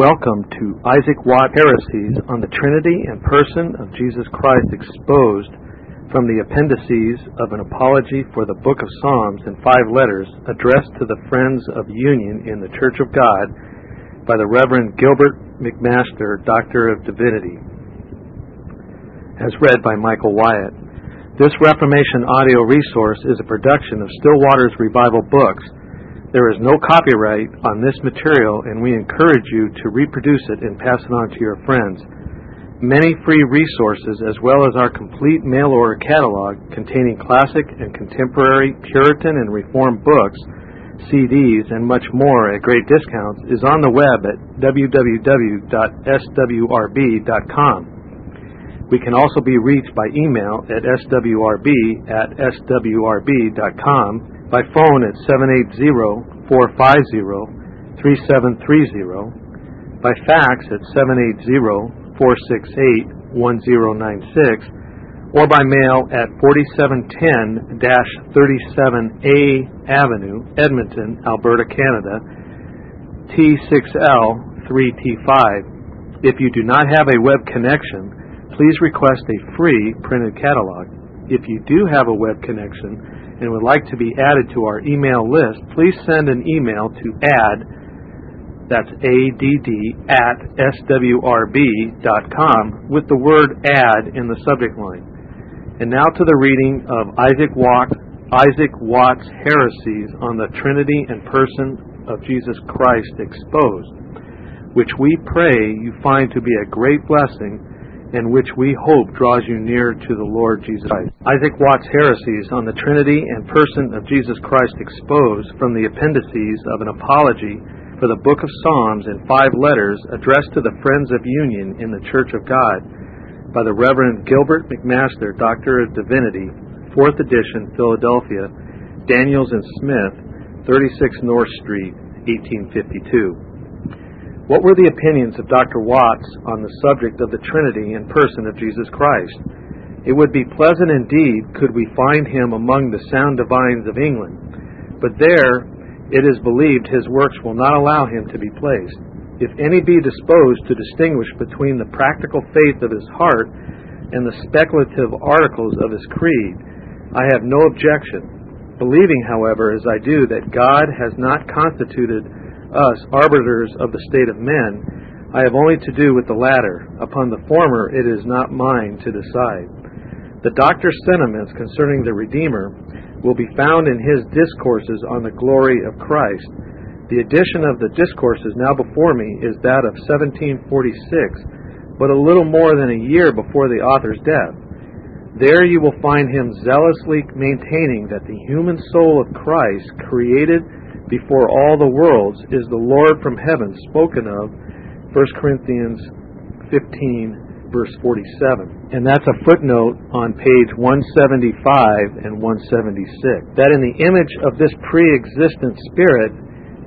Welcome to Isaac Watt Heresies on the Trinity and Person of Jesus Christ Exposed from the Appendices of an Apology for the Book of Psalms in five letters addressed to the Friends of Union in the Church of God by the Reverend Gilbert McMaster, Doctor of Divinity. As read by Michael Wyatt. This Reformation audio resource is a production of Still Waters Revival Books there is no copyright on this material, and we encourage you to reproduce it and pass it on to your friends. Many free resources, as well as our complete mail order catalog containing classic and contemporary Puritan and Reformed books, CDs, and much more at great discounts, is on the web at www.swrb.com. We can also be reached by email at swrb at swrb.com by phone at 780-450-3730, by fax at 780-468-1096, or by mail at 4710-37A Avenue, Edmonton, Alberta, Canada, T6L3T5. If you do not have a web connection, please request a free printed catalog. If you do have a web connection, and would like to be added to our email list, please send an email to add, that's ADD, at swrb.com with the word add in the subject line. And now to the reading of Isaac Watt, Isaac Watts' Heresies on the Trinity and Person of Jesus Christ Exposed, which we pray you find to be a great blessing and which we hope draws you near to the Lord Jesus Christ. Isaac Watts' Heresies on the Trinity and Person of Jesus Christ exposed from the appendices of an apology for the Book of Psalms in five letters addressed to the Friends of Union in the Church of God by the Reverend Gilbert McMaster, Doctor of Divinity, 4th edition, Philadelphia, Daniels and Smith, 36 North Street, 1852. What were the opinions of Dr. Watts on the subject of the Trinity and person of Jesus Christ? It would be pleasant indeed could we find him among the sound divines of England, but there it is believed his works will not allow him to be placed. If any be disposed to distinguish between the practical faith of his heart and the speculative articles of his creed, I have no objection, believing, however, as I do, that God has not constituted us arbiters of the state of men, I have only to do with the latter. Upon the former, it is not mine to decide. The doctor's sentiments concerning the Redeemer will be found in his discourses on the glory of Christ. The edition of the discourses now before me is that of 1746, but a little more than a year before the author's death. There you will find him zealously maintaining that the human soul of Christ, created before all the worlds is the Lord from heaven spoken of, 1 Corinthians 15, verse 47. And that's a footnote on page 175 and 176. That in the image of this pre existent spirit,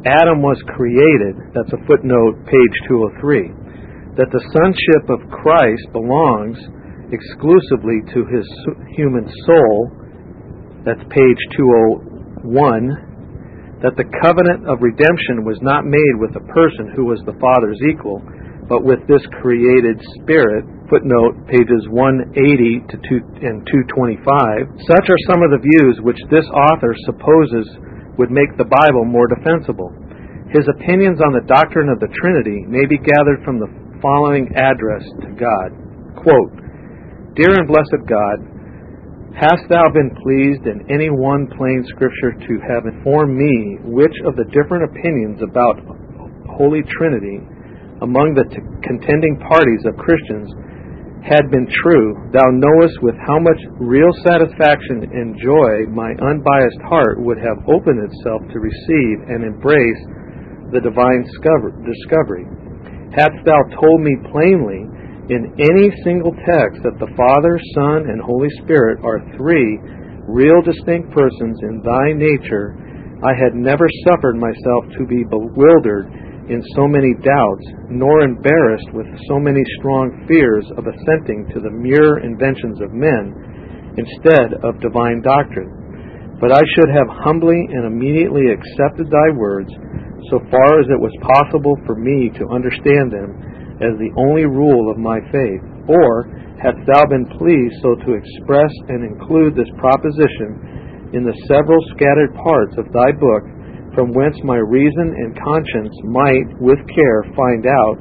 Adam was created. That's a footnote, page 203. That the sonship of Christ belongs exclusively to his human soul. That's page 201 that the covenant of redemption was not made with a person who was the Father's equal, but with this created spirit. Footnote pages 180 to 2 and 225. Such are some of the views which this author supposes would make the Bible more defensible. His opinions on the doctrine of the Trinity may be gathered from the following address to God. Quote, Dear and blessed God, Hast thou been pleased in any one plain scripture to have informed me which of the different opinions about Holy Trinity among the t- contending parties of Christians had been true, thou knowest with how much real satisfaction and joy my unbiased heart would have opened itself to receive and embrace the divine discovery. Hadst thou told me plainly in any single text that the Father, Son, and Holy Spirit are three real distinct persons in thy nature, I had never suffered myself to be bewildered in so many doubts, nor embarrassed with so many strong fears of assenting to the mere inventions of men instead of divine doctrine. But I should have humbly and immediately accepted thy words, so far as it was possible for me to understand them as the only rule of my faith? Or hadst thou been pleased so to express and include this proposition in the several scattered parts of thy book, from whence my reason and conscience might with care find out,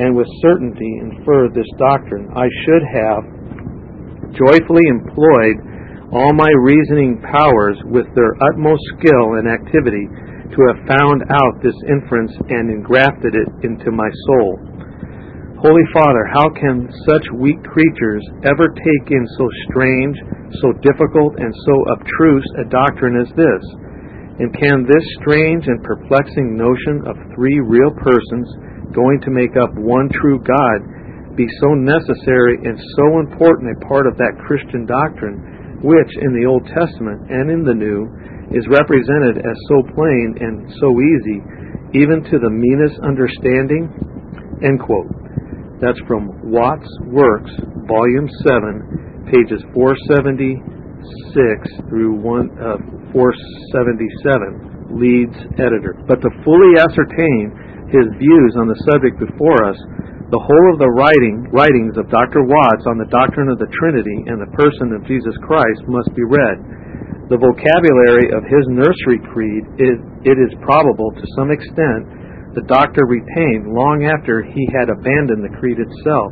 and with certainty infer this doctrine, I should have joyfully employed all my reasoning powers with their utmost skill and activity to have found out this inference and engrafted it into my soul. Holy Father, how can such weak creatures ever take in so strange, so difficult, and so abstruse a doctrine as this? And can this strange and perplexing notion of three real persons going to make up one true God be so necessary and so important a part of that Christian doctrine which in the Old Testament and in the New is represented as so plain and so easy, even to the meanest understanding? End quote. That's from Watts Works, Volume 7, pages 476 through one, uh, 477, Leeds editor. But to fully ascertain his views on the subject before us, the whole of the writing, writings of Dr. Watts on the doctrine of the Trinity and the person of Jesus Christ must be read. The vocabulary of his nursery creed is, it is probable to some extent the doctor retained long after he had abandoned the creed itself.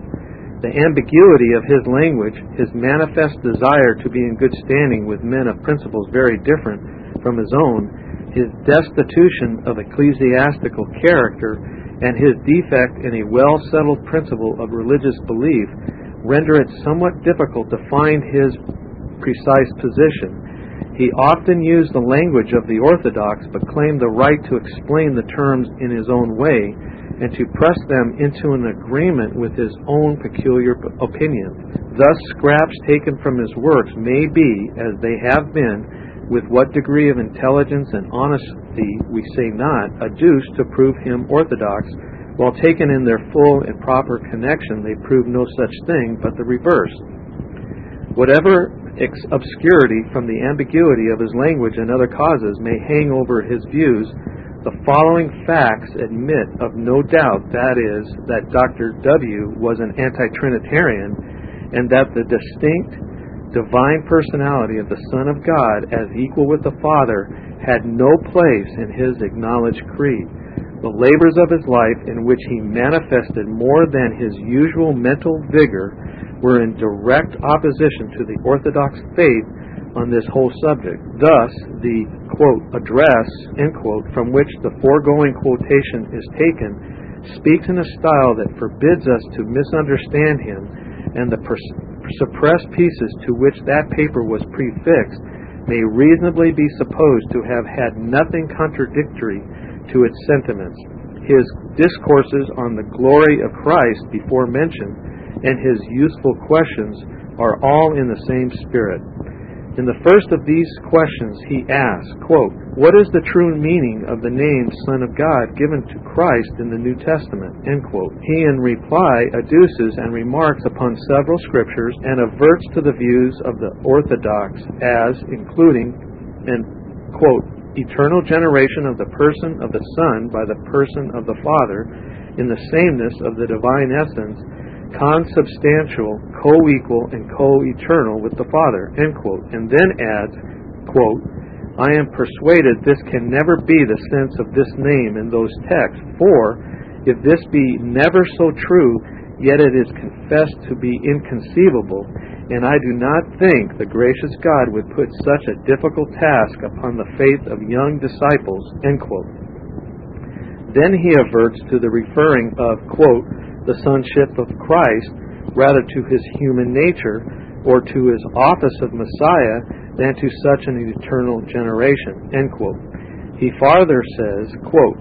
The ambiguity of his language, his manifest desire to be in good standing with men of principles very different from his own, his destitution of ecclesiastical character, and his defect in a well settled principle of religious belief render it somewhat difficult to find his precise position. He often used the language of the orthodox, but claimed the right to explain the terms in his own way and to press them into an agreement with his own peculiar opinion. Thus, scraps taken from his works may be, as they have been, with what degree of intelligence and honesty we say not, adduced to prove him orthodox, while taken in their full and proper connection, they prove no such thing, but the reverse. Whatever obscurity from the ambiguity of his language and other causes may hang over his views, the following facts admit of no doubt that is, that Dr. W. was an anti Trinitarian, and that the distinct divine personality of the Son of God as equal with the Father had no place in his acknowledged creed. The labors of his life, in which he manifested more than his usual mental vigor, were in direct opposition to the Orthodox faith on this whole subject. Thus, the quote, address, end quote, from which the foregoing quotation is taken, speaks in a style that forbids us to misunderstand him and the pers- suppressed pieces to which that paper was prefixed may reasonably be supposed to have had nothing contradictory to its sentiments. His discourses on the glory of Christ before mentioned and his useful questions are all in the same spirit. In the first of these questions, he asks, quote, What is the true meaning of the name Son of God given to Christ in the New Testament? End quote. He, in reply, adduces and remarks upon several scriptures and averts to the views of the Orthodox as including an, quote, eternal generation of the person of the Son by the person of the Father in the sameness of the divine essence consubstantial, co-equal, and co-eternal with the Father, end quote, and then adds, quote, I am persuaded this can never be the sense of this name in those texts, for if this be never so true, yet it is confessed to be inconceivable, and I do not think the gracious God would put such a difficult task upon the faith of young disciples. Then he averts to the referring of, quote, the sonship of Christ rather to his human nature or to his office of Messiah than to such an eternal generation. End quote. He farther says, quote,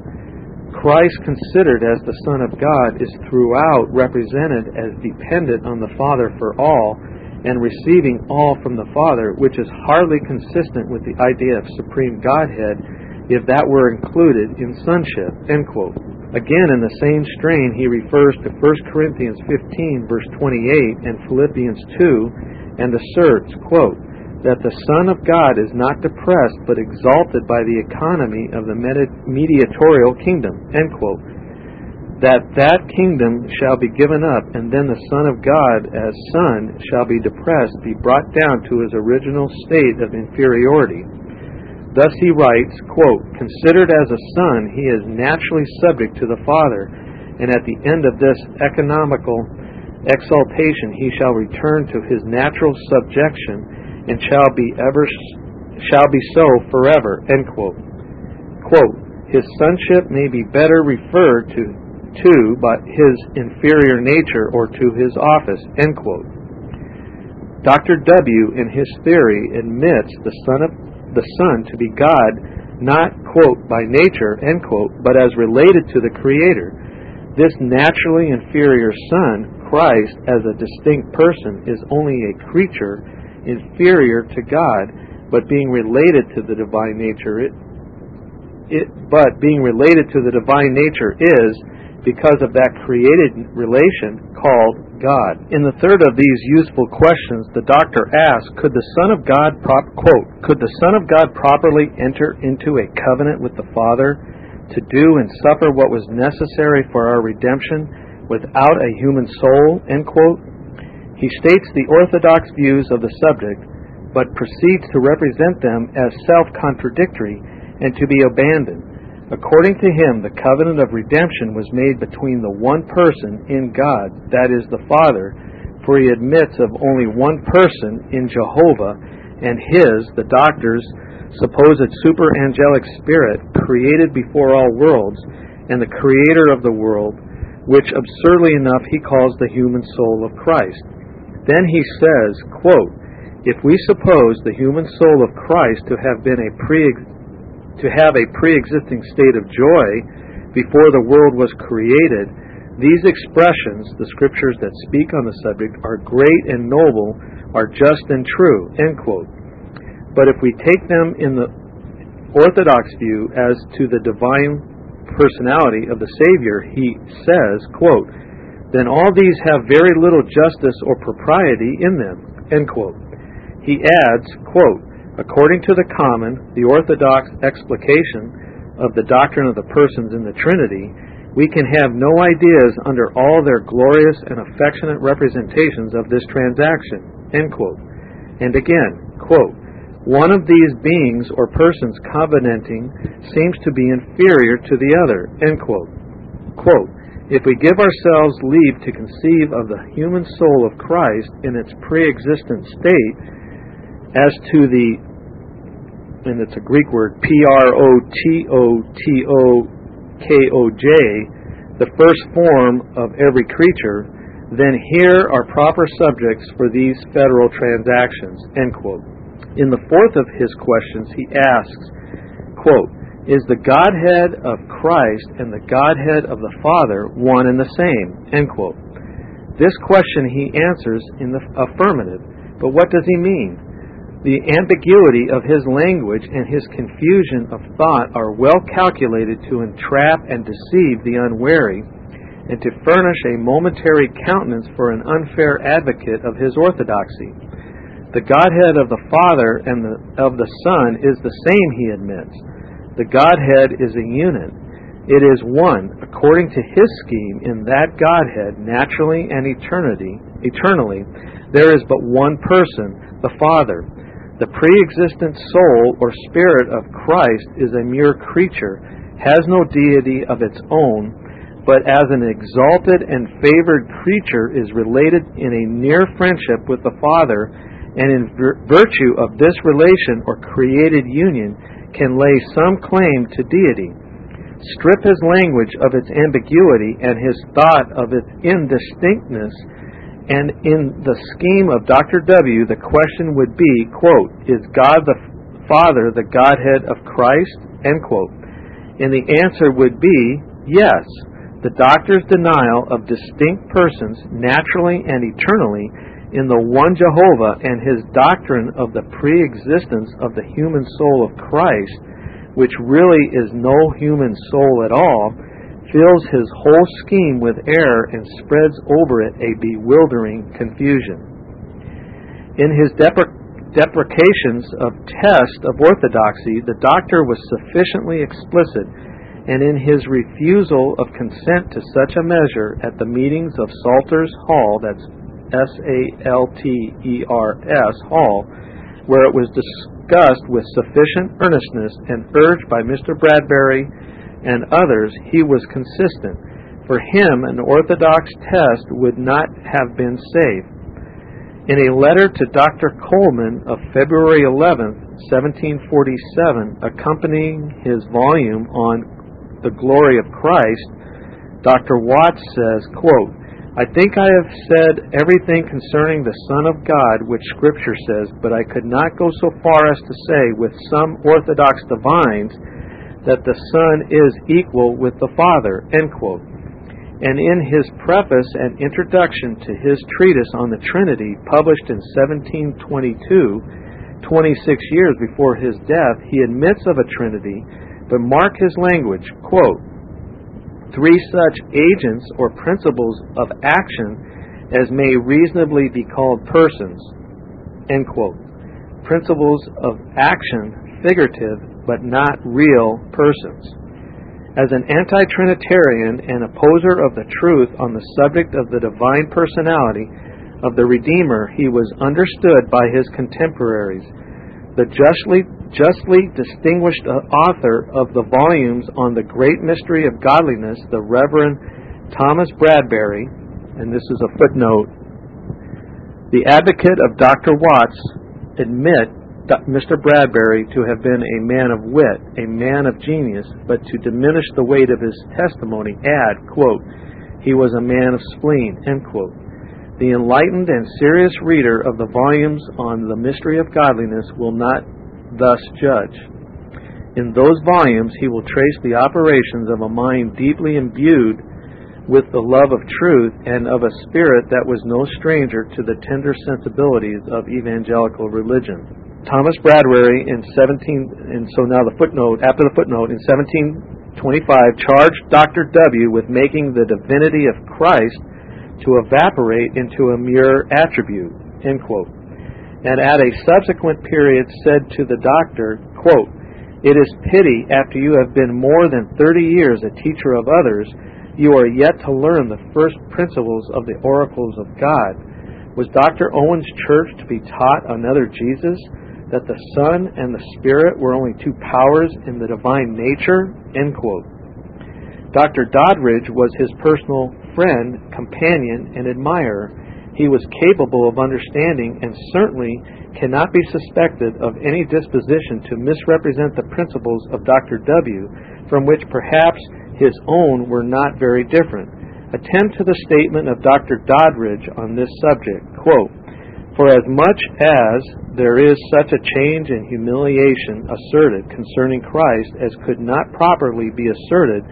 Christ considered as the Son of God is throughout represented as dependent on the Father for all and receiving all from the Father, which is hardly consistent with the idea of supreme Godhead if that were included in sonship. End quote. Again, in the same strain, he refers to 1 Corinthians 15, verse 28, and Philippians 2, and asserts, quote, that the Son of God is not depressed but exalted by the economy of the mediatorial kingdom. That that kingdom shall be given up, and then the Son of God, as Son, shall be depressed, be brought down to his original state of inferiority. Thus he writes, quote, Considered as a son, he is naturally subject to the Father, and at the end of this economical exaltation he shall return to his natural subjection and shall be ever shall be so forever. End quote. Quote, his sonship may be better referred to to by his inferior nature or to his office. End quote. Dr. W in his theory admits the son of the son to be God not quote by nature end quote but as related to the creator. This naturally inferior son Christ as a distinct person is only a creature inferior to God, but being related to the divine nature it, it but being related to the divine nature is because of that created relation called God. In the third of these useful questions, the doctor asks, could the Son of God prop, quote, could the Son of God properly enter into a covenant with the Father to do and suffer what was necessary for our redemption without a human soul, end quote. He states the orthodox views of the subject, but proceeds to represent them as self contradictory and to be abandoned. According to him, the covenant of redemption was made between the one person in God, that is, the Father, for he admits of only one person in Jehovah, and his, the doctor's, supposed superangelic spirit, created before all worlds, and the creator of the world, which absurdly enough he calls the human soul of Christ. Then he says, quote, If we suppose the human soul of Christ to have been a pre to have a pre-existing state of joy before the world was created, these expressions, the scriptures that speak on the subject, are great and noble, are just and true. End quote. But if we take them in the orthodox view as to the divine personality of the Savior, he says, quote, then all these have very little justice or propriety in them, end quote. He adds, quote, according to the common, the orthodox explication of the doctrine of the persons in the Trinity, we can have no ideas under all their glorious and affectionate representations of this transaction, end quote. And again, quote, one of these beings or persons covenanting seems to be inferior to the other. End quote. Quote, if we give ourselves leave to conceive of the human soul of Christ in its pre existent state as to the, and it's a Greek word, P R O T O T O K O J, the first form of every creature, then here are proper subjects for these federal transactions. End quote. In the fourth of his questions, he asks, quote, Is the Godhead of Christ and the Godhead of the Father one and the same? End quote. This question he answers in the affirmative. But what does he mean? The ambiguity of his language and his confusion of thought are well calculated to entrap and deceive the unwary and to furnish a momentary countenance for an unfair advocate of his orthodoxy. The Godhead of the Father and the, of the Son is the same, he admits. The Godhead is a unit. It is one, according to his scheme, in that Godhead, naturally and eternity, eternally, there is but one person, the Father. The pre-existent soul or spirit of Christ is a mere creature, has no deity of its own, but as an exalted and favored creature is related in a near friendship with the Father and in virtue of this relation or created union can lay some claim to deity. Strip his language of its ambiguity and his thought of its indistinctness, and in the scheme of Dr. W., the question would be, quote, Is God the Father the Godhead of Christ? End quote. And the answer would be, yes. The doctor's denial of distinct persons, naturally and eternally, in the one Jehovah and his doctrine of the pre-existence of the human soul of Christ, which really is no human soul at all, fills his whole scheme with error and spreads over it a bewildering confusion. In his deprecations of test of orthodoxy, the doctor was sufficiently explicit, and in his refusal of consent to such a measure at the meetings of Salters Hall, that's S A L T E R S Hall, where it was discussed with sufficient earnestness and urged by Mr. Bradbury and others, he was consistent. For him, an orthodox test would not have been safe. In a letter to Dr. Colman of February 11, 1747, accompanying his volume on the glory of Christ, Dr. Watts says, quote, I think I have said everything concerning the Son of God which Scripture says, but I could not go so far as to say with some Orthodox divines that the Son is equal with the Father. End quote and in his preface and introduction to his treatise on the Trinity, published in 1722, 26 years before his death, he admits of a Trinity, but mark his language, quote, three such agents or principles of action as may reasonably be called persons, end quote. Principles of action, figurative, but not real persons. As an anti Trinitarian and opposer of the truth on the subject of the divine personality of the Redeemer, he was understood by his contemporaries. The justly, justly distinguished author of the volumes on the great mystery of godliness, the Reverend Thomas Bradbury, and this is a footnote, the advocate of Dr. Watts admit Mr. Bradbury to have been a man of wit, a man of genius, but to diminish the weight of his testimony, add, quote, he was a man of spleen, end quote. The enlightened and serious reader of the volumes on the mystery of godliness will not thus judge. In those volumes, he will trace the operations of a mind deeply imbued with the love of truth and of a spirit that was no stranger to the tender sensibilities of evangelical religion. Thomas Bradbury in 17, and so now the footnote, after the footnote, in 1725, charged Dr. W. with making the divinity of Christ to evaporate into a mere attribute, end quote. And at a subsequent period said to the doctor, quote, It is pity after you have been more than thirty years a teacher of others, you are yet to learn the first principles of the oracles of God. Was Dr. Owen's church to be taught another Jesus? that the Son and the Spirit were only two powers in the divine nature? End quote. Dr. Doddridge was his personal friend, companion, and admirer. He was capable of understanding and certainly cannot be suspected of any disposition to misrepresent the principles of Dr. W., from which perhaps his own were not very different. Attend to the statement of Dr. Doddridge on this subject. Quote, for as much as there is such a change and humiliation asserted concerning Christ as could not properly be asserted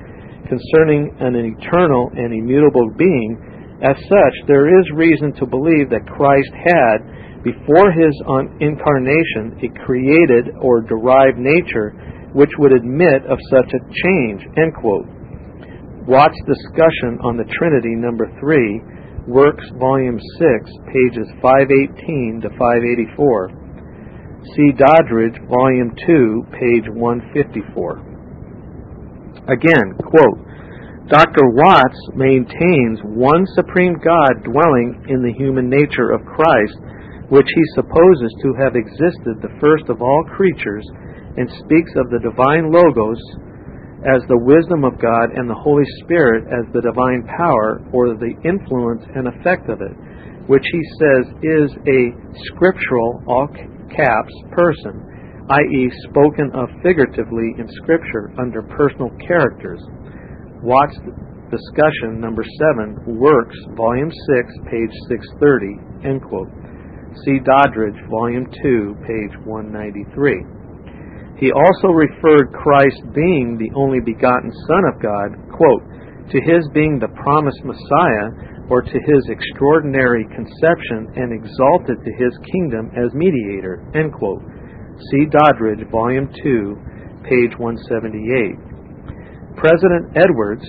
concerning an eternal and immutable being, as such there is reason to believe that Christ had, before his incarnation, a created or derived nature which would admit of such a change. End quote. Discussion on the Trinity, number three, Works, Volume 6, pages 518 to 584. See Doddridge, Volume 2, page 154. Again, quote, Dr. Watts maintains one supreme God dwelling in the human nature of Christ, which he supposes to have existed the first of all creatures, and speaks of the divine Logos as the wisdom of God and the Holy Spirit as the divine power or the influence and effect of it, which he says is a scriptural, all caps, person, i.e., spoken of figuratively in Scripture under personal characters. Watts discussion number 7, Works, volume 6, page 630, end quote. See Doddridge, volume 2, page 193. He also referred Christ being the only begotten Son of God, quote, to his being the promised Messiah, or to his extraordinary conception and exalted to his kingdom as mediator, end quote. See Doddridge, Volume 2, page 178. President Edwards,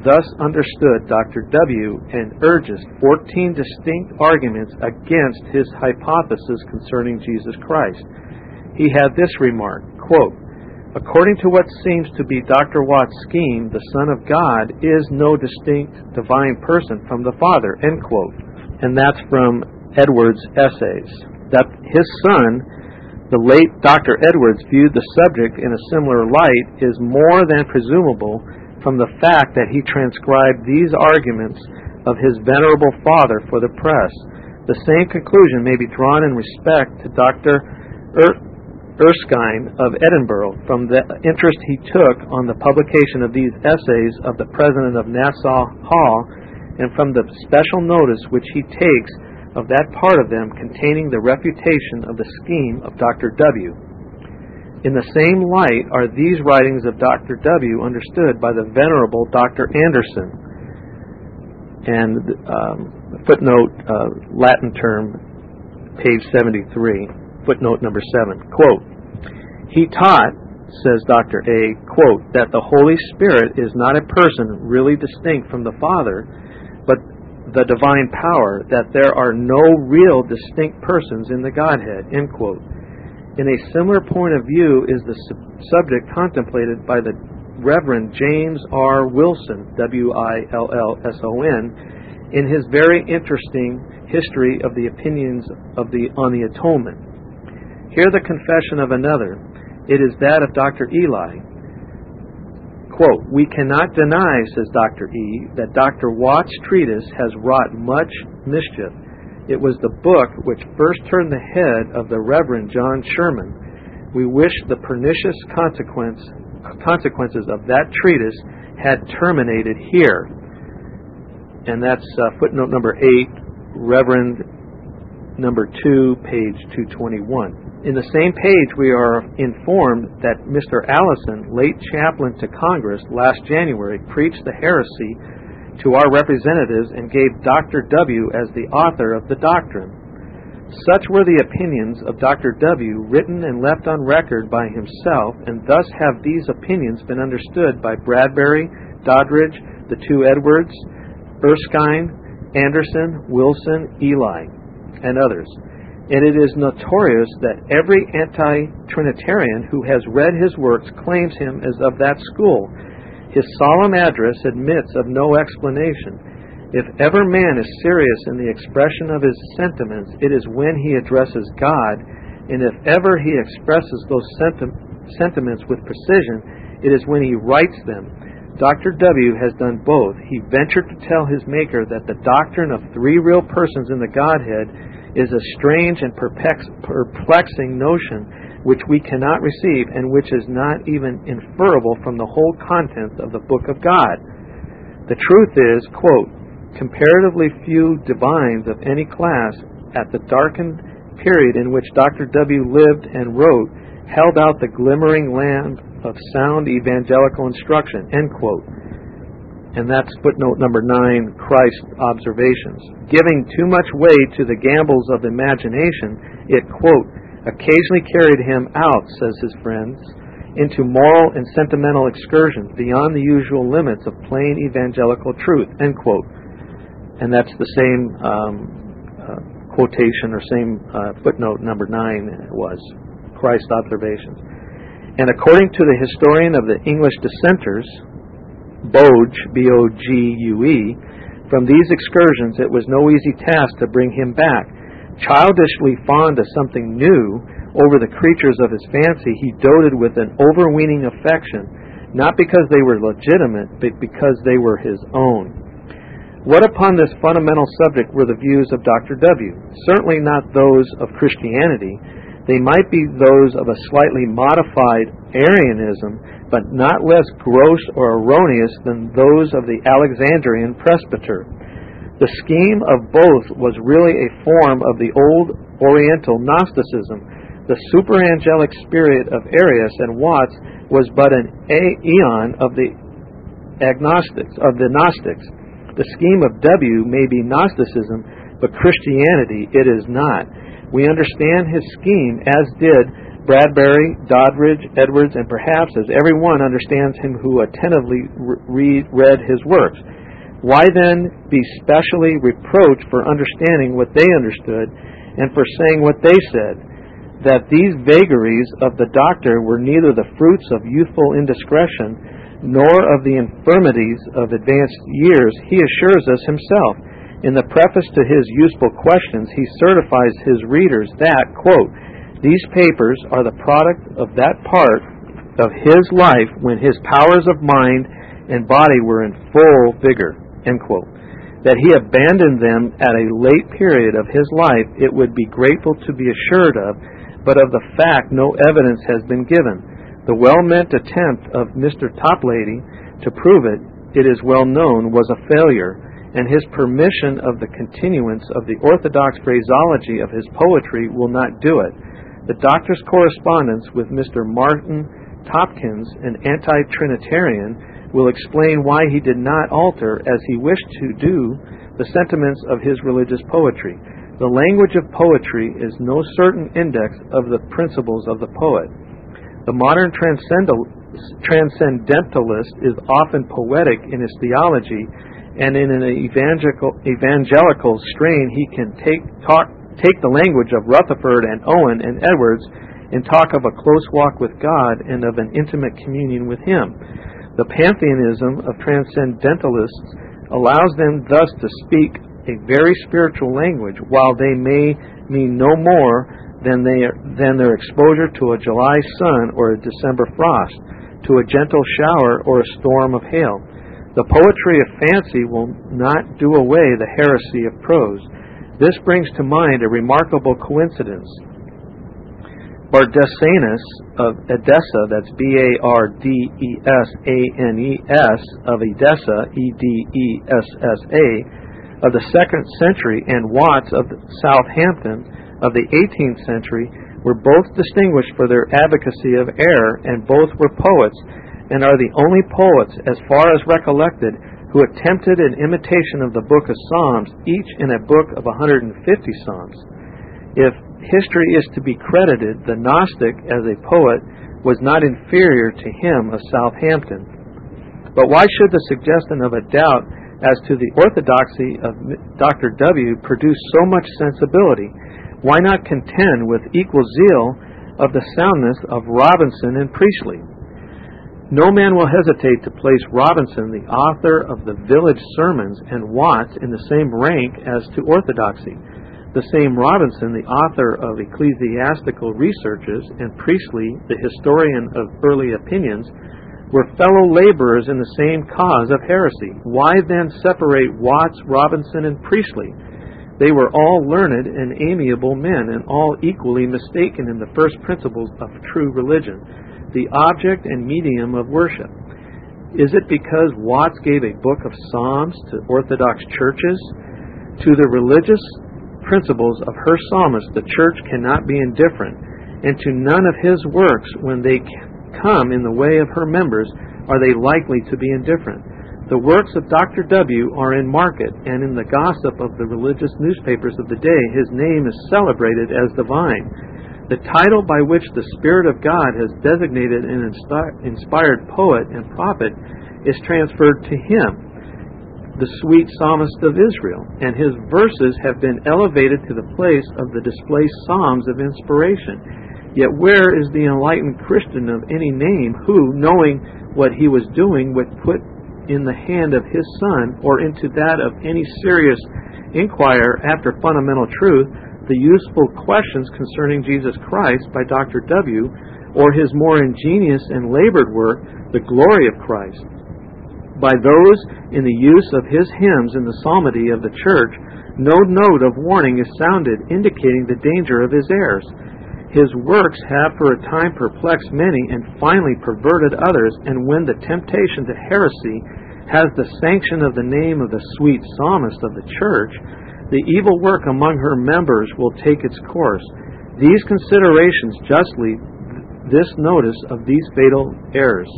thus understood Dr. W. and urges 14 distinct arguments against his hypothesis concerning Jesus Christ. He had this remark, quote, According to what seems to be Dr. Watts' scheme, the Son of God is no distinct divine person from the Father, end quote. And that's from Edwards' essays. That his son, the late Dr. Edwards, viewed the subject in a similar light is more than presumable from the fact that he transcribed these arguments of his venerable father for the press. The same conclusion may be drawn in respect to Dr. Er- Erskine of Edinburgh from the interest he took on the publication of these essays of the president of Nassau Hall and from the special notice which he takes of that part of them containing the refutation of the scheme of Dr. W. In the same light are these writings of Dr. W. understood by the venerable Dr. Anderson. And um, footnote, uh, Latin term, page 73, footnote number 7. Quote, He taught, says Dr. A, quote, that the Holy Spirit is not a person really distinct from the Father, the divine power, that there are no real distinct persons in the Godhead, end quote. In a similar point of view is the subject contemplated by the Reverend James R. Willson, W I L L S O N, in his very interesting History of the Opinions of the on the Atonement. Hear the confession of another. It is that of Dr. Ely. Quote, We cannot deny, says Dr. E., that Dr. Watts' treatise has wrought much mischief it was the book which first turned the head of the Reverend John Sherman. We wish the pernicious consequence, consequences of that treatise had terminated here. And that's uh, footnote number 8, Reverend number 2, page 221. In the same page, we are informed that Mr. Allison, late chaplain to Congress last January, preached the heresy to our representatives and gave Dr. W. as the author of the doctrine. Such were the opinions of Dr. W., written and left on record by himself, and thus have these opinions been understood by Bradbury, Doddridge, the two Edwards, Erskine, Anderson, Willson, Ely, and others. And it is notorious that every anti Trinitarian who has read his works claims him as of that school his solemn address admits of no explanation. If ever man is serious in the expression of his sentiments, it is when he addresses God, and if ever he expresses those senti- sentiments with precision, it is when he writes them. Dr. W. has done both. He ventured to tell his Maker that the doctrine of three real persons in the Godhead is a strange and perplexing notion which we cannot receive and which is not even inferable from the whole contents of the book of God. The truth is, quote, comparatively few divines of any class at the darkened period in which Dr. W. lived and wrote held out the glimmering lamp of sound evangelical instruction, end quote. And that's footnote number nine, Christ observations. Giving too much weight to the gambols of imagination, it, quote, occasionally carried him out, says his friends, into moral and sentimental excursions beyond the usual limits of plain evangelical truth. End quote. And that's the same um, uh, quotation or same uh, footnote number nine was Christ observations. And according to the historian of the English dissenters, Bogue, B O G U E, from these excursions it was no easy task to bring him back Childishly fond of something new over the creatures of his fancy, he doted with an overweening affection, not because they were legitimate, but because they were his own. What upon this fundamental subject were the views of Dr. W? Certainly not those of Christianity. They might be those of a slightly modified Arianism, but not less gross or erroneous than those of the Alexandrian presbyter. The scheme of both was really a form of the old Oriental Gnosticism. The superangelic spirit of Arius and Watts was but an aeon of the agnostics, of the Gnostics. The scheme of W may be Gnosticism, but Christianity it is not. We understand his scheme, as did Bradbury, Doddridge, Edwards, and perhaps as every one understands him who attentively re- read his works. Why then be specially reproached for understanding what they understood and for saying what they said? That these vagaries of the doctor were neither the fruits of youthful indiscretion nor of the infirmities of advanced years, he assures us himself. In the preface to his useful questions, he certifies his readers that, quote, these papers are the product of that part of his life when his powers of mind and body were in full vigor that he abandoned them at a late period of his life, it would be grateful to be assured of, but of the fact no evidence has been given. The well meant attempt of Mr. Toplady to prove it, it is well known, was a failure, and his permission of the continuance of the orthodox phraseology of his poetry will not do it. The doctor's correspondence with Mr. Martin Tomkins, an anti Trinitarian, will explain why he did not alter, as he wished to do, the sentiments of his religious poetry. The language of poetry is no certain index of the principles of the poet. The modern transcendentalist is often poetic in his theology, and in an evangelical, evangelical strain, he can take, talk, take the language of Rutherford and Owen and Edwards and talk of a close walk with God and of an intimate communion with Him. The pantheism of transcendentalists allows them thus to speak a very spiritual language, while they may mean no more than, they, than their exposure to a July sun or a December frost, to a gentle shower or a storm of hail. The poetry of fancy will not do away the heresy of prose. This brings to mind a remarkable coincidence. Bardesanes of Edessa, that's B A R D E S A N E S, of Edessa, E D E S S A, of the second century, and Watts of Southampton of the 18th century were both distinguished for their advocacy of error, and both were poets, and are the only poets, as far as recollected, who attempted an imitation of the book of Psalms, each in a book of 150 Psalms. If history is to be credited, the Gnostic, as a poet, was not inferior to him of Southampton. But why should the suggestion of a doubt as to the orthodoxy of Dr. W. produce so much sensibility? Why not contend with equal zeal of the soundness of Robinson and Priestley? No man will hesitate to place Robinson, the author of the Village Sermons, and Watts in the same rank as to orthodoxy. The same Robinson, the author of Ecclesiastical Researches, and Priestley, the historian of early opinions, were fellow laborers in the same cause of heresy. Why then separate Watts, Robinson, and Priestley? They were all learned and amiable men, and all equally mistaken in the first principles of true religion, the object and medium of worship. Is it because Watts gave a book of Psalms to Orthodox churches? To the religious principles of her psalmist, the church cannot be indifferent, and to none of his works, when they come in the way of her members, are they likely to be indifferent. The works of Dr. W. are in market, and in the gossip of the religious newspapers of the day, his name is celebrated as divine. The title by which the Spirit of God has designated an inspired poet and prophet is transferred to him the sweet psalmist of Israel, and his verses have been elevated to the place of the displaced psalms of inspiration. Yet where is the enlightened Christian of any name who, knowing what he was doing, would put in the hand of his son, or into that of any serious inquirer after fundamental truth, the useful questions concerning Jesus Christ by Dr. W., or his more ingenious and labored work, The Glory of Christ? by those in the use of his hymns in the psalmody of the church, no note of warning is sounded indicating the danger of his errors. His works have for a time perplexed many and finally perverted others, and when the temptation to heresy has the sanction of the name of the sweet psalmist of the church, the evil work among her members will take its course. These considerations justly this notice of these fatal errors.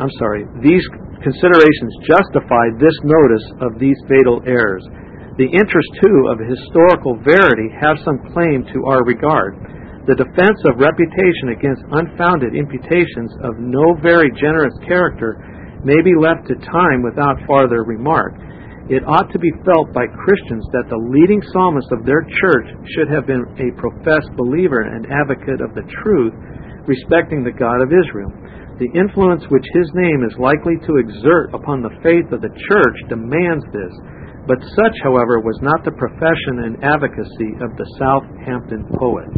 I'm sorry, these considerations justify this notice of these fatal errors. The interest, too, of historical verity have some claim to our regard. The defense of reputation against unfounded imputations of no very generous character may be left to time without farther remark. It ought to be felt by Christians that the leading psalmist of their church should have been a professed believer and advocate of the truth respecting the God of Israel. The influence which his name is likely to exert upon the faith of the church demands this, but such, however, was not the profession and advocacy of the Southampton poet.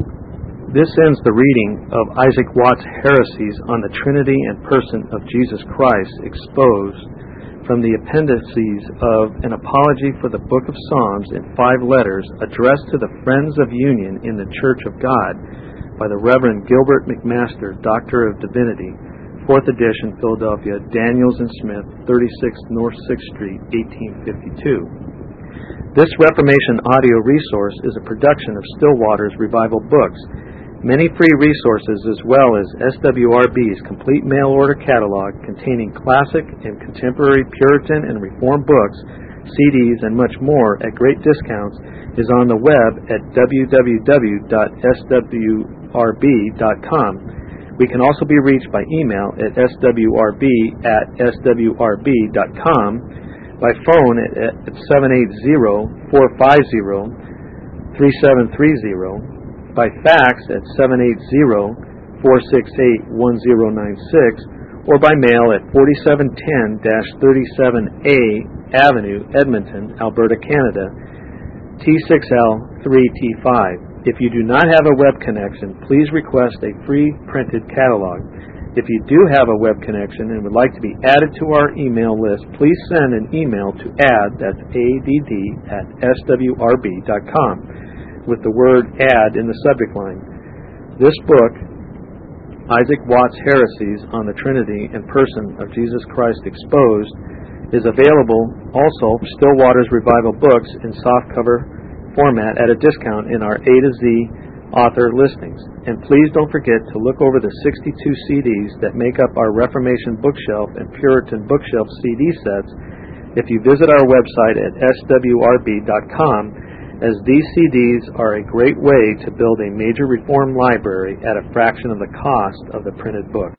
This ends the reading of Isaac Watts' Heresies on the Trinity and Person of Jesus Christ exposed from the appendices of an apology for the Book of Psalms in five letters addressed to the Friends of Union in the Church of God by the Reverend Gilbert McMaster, Doctor of Divinity, 4th edition, Philadelphia, Daniels and Smith, 36 North 6th Street, 1852. This Reformation audio resource is a production of Still Waters Revival Books Many free resources as well as SWRB's complete mail order catalog containing classic and contemporary Puritan and Reformed books, CDs, and much more at great discounts is on the web at www.swrb.com. We can also be reached by email at swrb at swrb.com, by phone at 780 450 3730 by fax at 780-468-1096 or by mail at 4710-37A Avenue, Edmonton, Alberta, Canada, T6L3T5. If you do not have a web connection, please request a free printed catalog. If you do have a web connection and would like to be added to our email list, please send an email to add, that's A-D-D, at swrb.com with the word add in the subject line. This book, Isaac Watts' Heresies on the Trinity and Person of Jesus Christ Exposed, is available also Still Waters Revival Books in softcover format at a discount in our A to Z author listings. And please don't forget to look over the 62 CDs that make up our Reformation bookshelf and Puritan bookshelf CD sets if you visit our website at swrb.com as these CDs are a great way to build a major reform library at a fraction of the cost of the printed book.